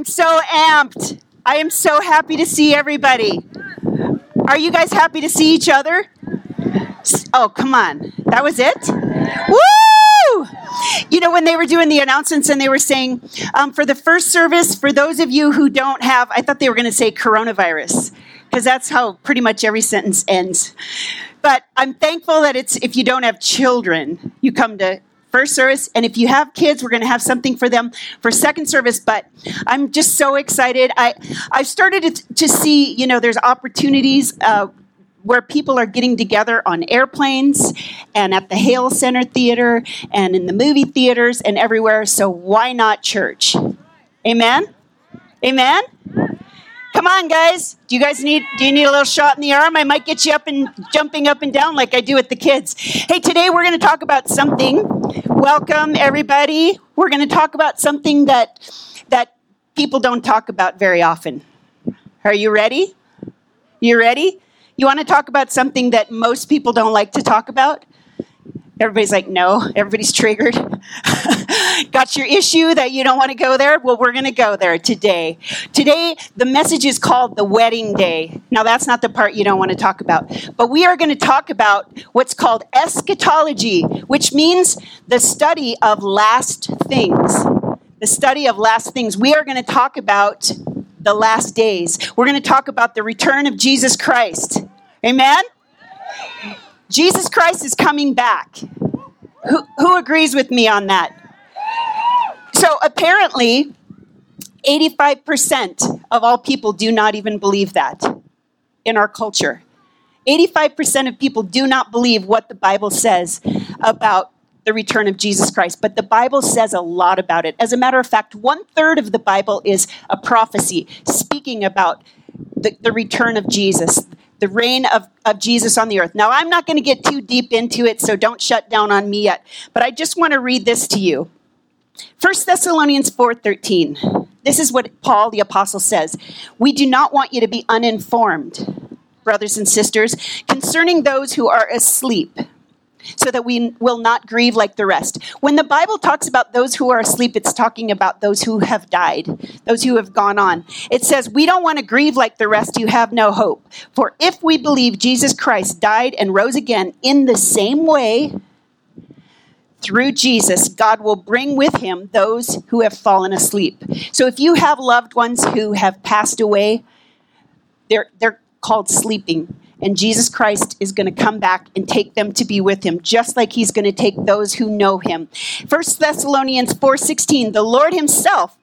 I'm so amped. I am so happy to see everybody. Are you guys happy to see each other? Oh, come on. That was it? Woo! You know, when they were doing the announcements and they were saying, um, for the first service, for those of you who don't have, I thought they were going to say coronavirus, because that's how pretty much every sentence ends. But I'm thankful that it's if you don't have children, you come to first service. And if you have kids, we're going to have something for them for second service. But I'm just so excited. I, I've started to, to see, you know, there's opportunities uh, where people are getting together on airplanes and at the Hale Center Theater and in the movie theaters and everywhere. So why not church? Amen? Amen? Come on, guys. Do you guys need do you need a little shot in the arm? I might get you up and jumping up and down like I do with the kids. Hey, today we're going to talk about something. Welcome everybody. We're going to talk about something that that people don't talk about very often. Are you ready? You ready? You want to talk about something that most people don't like to talk about? Everybody's like, no. Everybody's triggered. Got your issue that you don't want to go there? Well, we're going to go there today. Today, the message is called the wedding day. Now, that's not the part you don't want to talk about. But we are going to talk about what's called eschatology, which means the study of last things. The study of last things. We are going to talk about the last days. We're going to talk about the return of Jesus Christ. Amen? Jesus Christ is coming back. Who, who agrees with me on that? So apparently, 85% of all people do not even believe that in our culture. 85% of people do not believe what the Bible says about the return of Jesus Christ, but the Bible says a lot about it. As a matter of fact, one third of the Bible is a prophecy speaking about the, the return of Jesus, the reign of, of Jesus on the earth. Now, I'm not going to get too deep into it, so don't shut down on me yet, but I just want to read this to you. 1 Thessalonians 4:13. This is what Paul the apostle says. We do not want you to be uninformed, brothers and sisters, concerning those who are asleep so that we will not grieve like the rest. When the Bible talks about those who are asleep, it's talking about those who have died, those who have gone on. It says, We don't want to grieve like the rest who have no hope. For if we believe Jesus Christ died and rose again in the same way, through Jesus, God will bring with him those who have fallen asleep. So if you have loved ones who have passed away, they're, they're called sleeping and Jesus Christ is going to come back and take them to be with him just like he's going to take those who know him. 1 Thessalonians 4:16 the Lord himself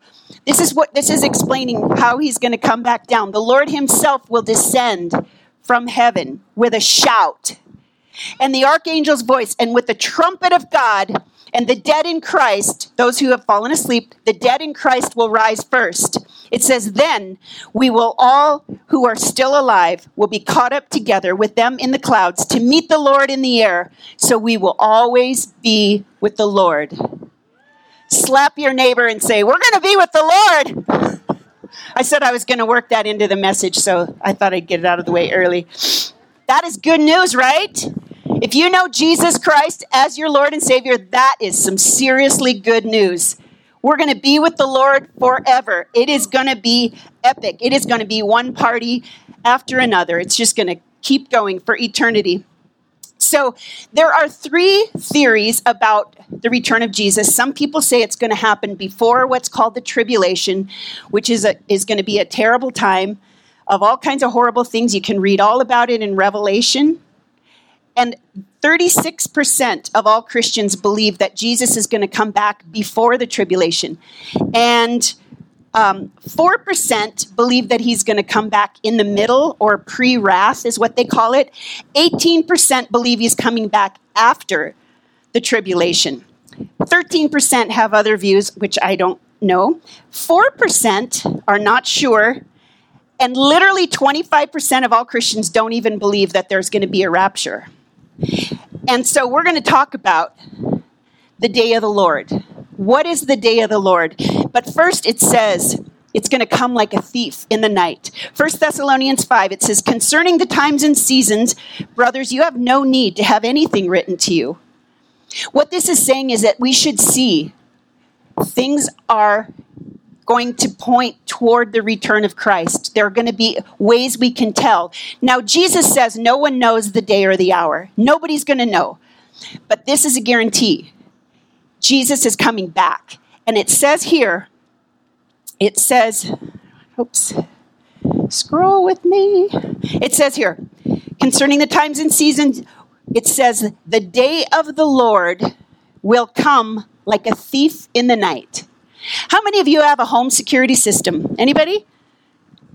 this is what this is explaining how he's going to come back down. The Lord himself will descend from heaven with a shout and the archangel's voice and with the trumpet of God and the dead in Christ, those who have fallen asleep, the dead in Christ will rise first. It says, Then we will all who are still alive will be caught up together with them in the clouds to meet the Lord in the air. So we will always be with the Lord. Slap your neighbor and say, We're going to be with the Lord. I said I was going to work that into the message, so I thought I'd get it out of the way early. That is good news, right? If you know Jesus Christ as your Lord and Savior, that is some seriously good news. We're going to be with the Lord forever. It is going to be epic. It is going to be one party after another. It's just going to keep going for eternity. So, there are three theories about the return of Jesus. Some people say it's going to happen before what's called the tribulation, which is, a, is going to be a terrible time of all kinds of horrible things. You can read all about it in Revelation. And 36% of all Christians believe that Jesus is going to come back before the tribulation. And um, 4% believe that he's going to come back in the middle or pre wrath, is what they call it. 18% believe he's coming back after the tribulation. 13% have other views, which I don't know. 4% are not sure. And literally 25% of all Christians don't even believe that there's going to be a rapture. And so we're going to talk about the day of the Lord. What is the day of the Lord? But first it says it's going to come like a thief in the night. 1 Thessalonians 5 it says concerning the times and seasons, brothers, you have no need to have anything written to you. What this is saying is that we should see things are going to point toward the return of Christ. There are going to be ways we can tell. Now, Jesus says no one knows the day or the hour. Nobody's going to know. But this is a guarantee Jesus is coming back. And it says here, it says, oops, scroll with me. It says here, concerning the times and seasons, it says, the day of the Lord will come like a thief in the night. How many of you have a home security system? Anybody?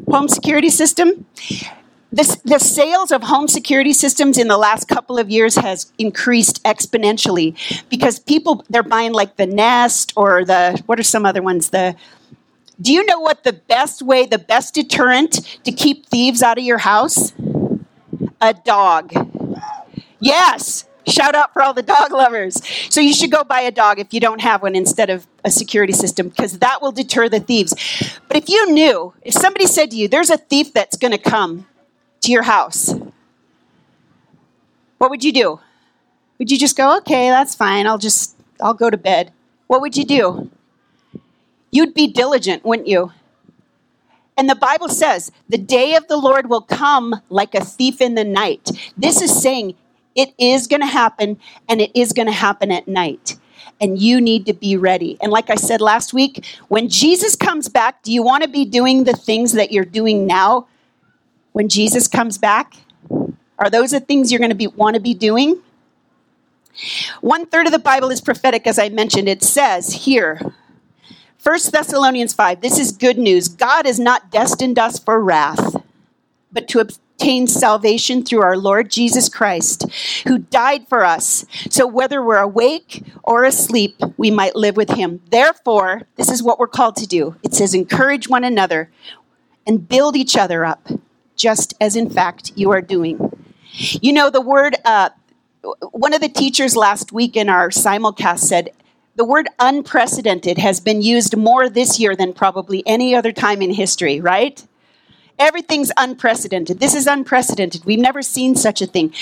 Home security system? The, the sales of home security systems in the last couple of years has increased exponentially because people they're buying like the Nest or the what are some other ones the do you know what the best way, the best deterrent to keep thieves out of your house? A dog. Yes. Shout out for all the dog lovers. So you should go buy a dog if you don't have one instead of a security system because that will deter the thieves. But if you knew, if somebody said to you, there's a thief that's going to come to your house, what would you do? Would you just go, okay, that's fine. I'll just, I'll go to bed. What would you do? You'd be diligent, wouldn't you? And the Bible says, the day of the Lord will come like a thief in the night. This is saying it is going to happen, and it is going to happen at night. And you need to be ready. And like I said last week, when Jesus comes back, do you want to be doing the things that you're doing now when Jesus comes back? Are those the things you're going to be, want to be doing? One third of the Bible is prophetic, as I mentioned. It says here, 1 Thessalonians 5, this is good news. God has not destined us for wrath, but to obtain salvation through our Lord Jesus Christ, who died for us. So whether we're awake or asleep, we might live with him. Therefore, this is what we're called to do it says, encourage one another and build each other up, just as in fact you are doing. You know, the word, uh, one of the teachers last week in our simulcast said, the word unprecedented has been used more this year than probably any other time in history, right? Everything's unprecedented. This is unprecedented. We've never seen such a thing.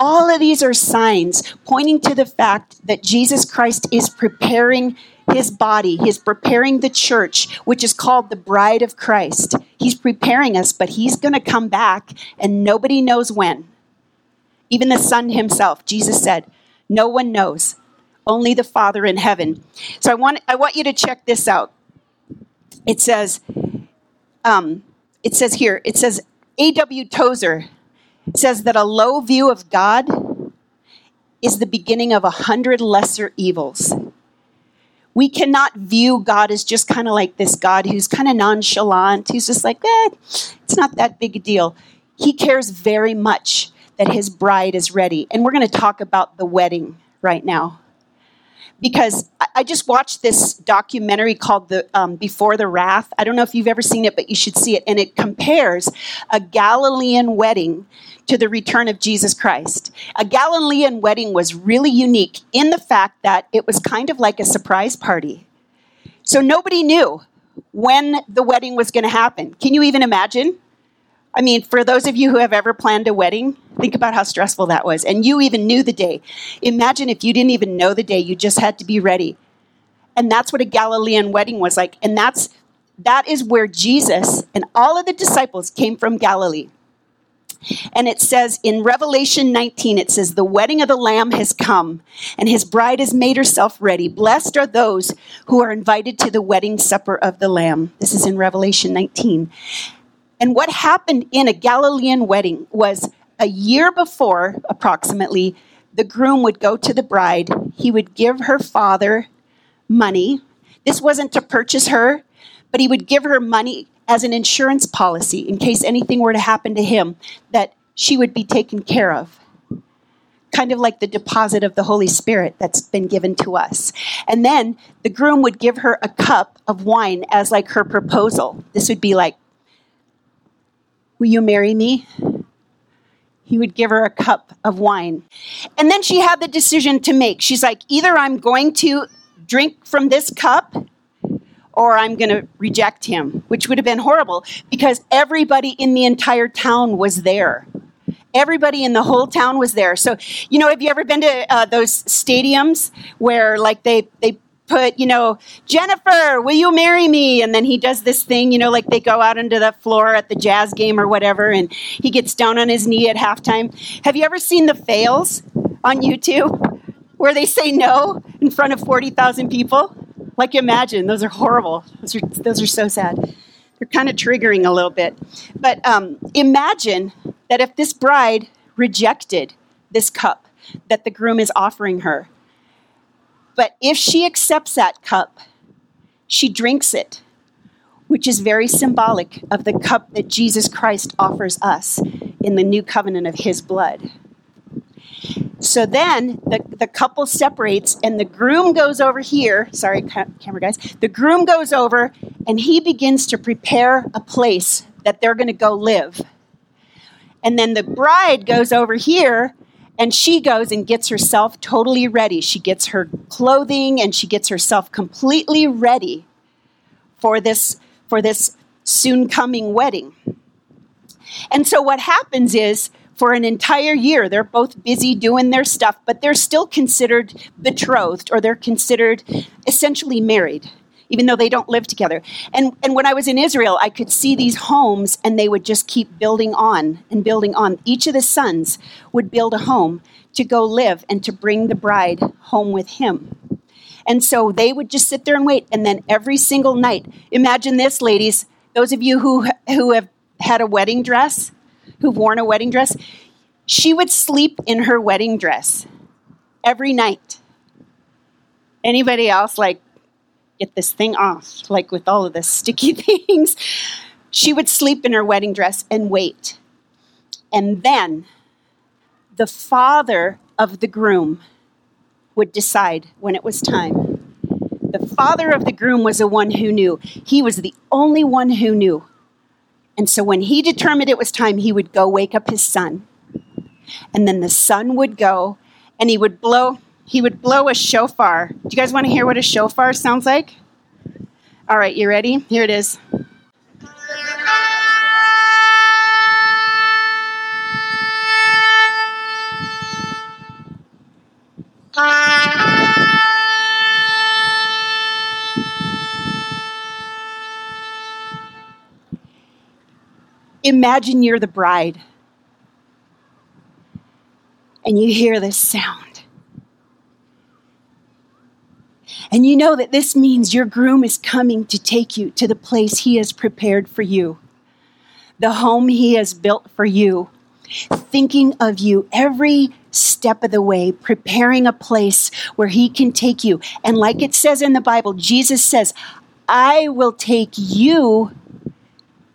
All of these are signs pointing to the fact that Jesus Christ is preparing his body. He's preparing the church, which is called the bride of Christ. He's preparing us, but he's going to come back, and nobody knows when. Even the Son himself, Jesus said, No one knows only the Father in heaven. So I want, I want you to check this out. It says, um, it says here, it says, A.W. Tozer says that a low view of God is the beginning of a hundred lesser evils. We cannot view God as just kind of like this God who's kind of nonchalant, who's just like, eh, it's not that big a deal. He cares very much that his bride is ready. And we're going to talk about the wedding right now because I just watched this documentary called the um, Before the Wrath. I don't know if you've ever seen it, but you should see it. And it compares a Galilean wedding to the return of Jesus Christ. A Galilean wedding was really unique in the fact that it was kind of like a surprise party. So nobody knew when the wedding was going to happen. Can you even imagine? I mean, for those of you who have ever planned a wedding, think about how stressful that was. And you even knew the day. Imagine if you didn't even know the day, you just had to be ready. And that's what a Galilean wedding was like. And that's that is where Jesus and all of the disciples came from Galilee. And it says in Revelation 19, it says, The wedding of the Lamb has come, and his bride has made herself ready. Blessed are those who are invited to the wedding supper of the Lamb. This is in Revelation 19. And what happened in a Galilean wedding was a year before, approximately, the groom would go to the bride. He would give her father money. This wasn't to purchase her, but he would give her money as an insurance policy in case anything were to happen to him, that she would be taken care of. Kind of like the deposit of the Holy Spirit that's been given to us. And then the groom would give her a cup of wine as like her proposal. This would be like Will you marry me? He would give her a cup of wine. And then she had the decision to make. She's like, either I'm going to drink from this cup or I'm going to reject him, which would have been horrible because everybody in the entire town was there. Everybody in the whole town was there. So, you know, have you ever been to uh, those stadiums where, like, they, they put, you know, Jennifer, will you marry me? And then he does this thing, you know, like they go out onto the floor at the jazz game or whatever, and he gets down on his knee at halftime. Have you ever seen the fails on YouTube where they say no in front of 40,000 people? Like, imagine, those are horrible. Those are, those are so sad. They're kind of triggering a little bit. But um, imagine that if this bride rejected this cup that the groom is offering her, but if she accepts that cup, she drinks it, which is very symbolic of the cup that Jesus Christ offers us in the new covenant of his blood. So then the, the couple separates, and the groom goes over here. Sorry, camera guys. The groom goes over and he begins to prepare a place that they're going to go live. And then the bride goes over here and she goes and gets herself totally ready. She gets her clothing and she gets herself completely ready for this for this soon coming wedding. And so what happens is for an entire year they're both busy doing their stuff, but they're still considered betrothed or they're considered essentially married even though they don't live together. And, and when I was in Israel, I could see these homes and they would just keep building on and building on. Each of the sons would build a home to go live and to bring the bride home with him. And so they would just sit there and wait. And then every single night, imagine this, ladies, those of you who, who have had a wedding dress, who've worn a wedding dress, she would sleep in her wedding dress every night. Anybody else like get this thing off, like with all of the sticky things. She would sleep in her wedding dress and wait. And then the father of the groom would decide when it was time. The father of the groom was the one who knew. He was the only one who knew. And so when he determined it was time, he would go wake up his son. And then the son would go and he would blow he would blow a shofar. Do you guys want to hear what a shofar sounds like? All right, you ready? Here it is. Imagine you're the bride and you hear this sound. And you know that this means your groom is coming to take you to the place he has prepared for you, the home he has built for you, thinking of you every step of the way, preparing a place where he can take you. And like it says in the Bible, Jesus says, I will take you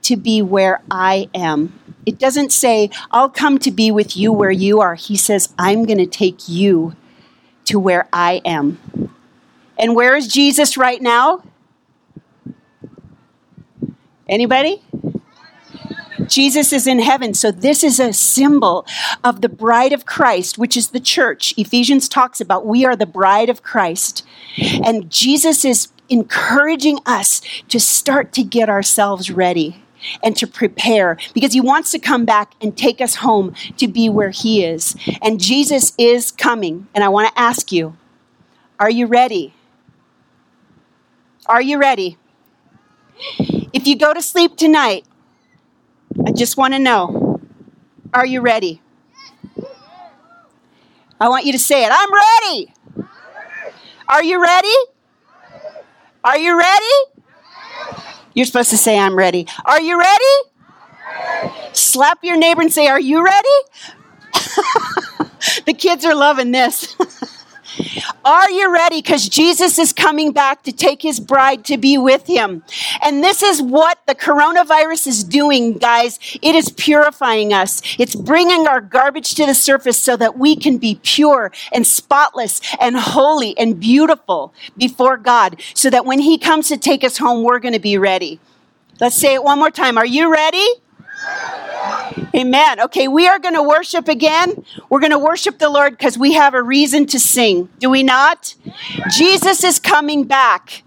to be where I am. It doesn't say, I'll come to be with you where you are. He says, I'm going to take you to where I am. And where is Jesus right now? Anybody? Jesus is in heaven. So, this is a symbol of the bride of Christ, which is the church. Ephesians talks about we are the bride of Christ. And Jesus is encouraging us to start to get ourselves ready and to prepare because he wants to come back and take us home to be where he is. And Jesus is coming. And I want to ask you are you ready? Are you ready? If you go to sleep tonight, I just want to know are you ready? I want you to say it. I'm ready. Are you ready? Are you ready? You're supposed to say, I'm ready. Are you ready? Slap your neighbor and say, Are you ready? the kids are loving this. Are you ready? Because Jesus is coming back to take his bride to be with him. And this is what the coronavirus is doing, guys. It is purifying us. It's bringing our garbage to the surface so that we can be pure and spotless and holy and beautiful before God. So that when he comes to take us home, we're going to be ready. Let's say it one more time. Are you ready? Amen. Okay, we are going to worship again. We're going to worship the Lord because we have a reason to sing. Do we not? Jesus is coming back.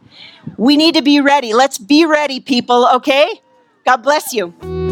We need to be ready. Let's be ready, people, okay? God bless you.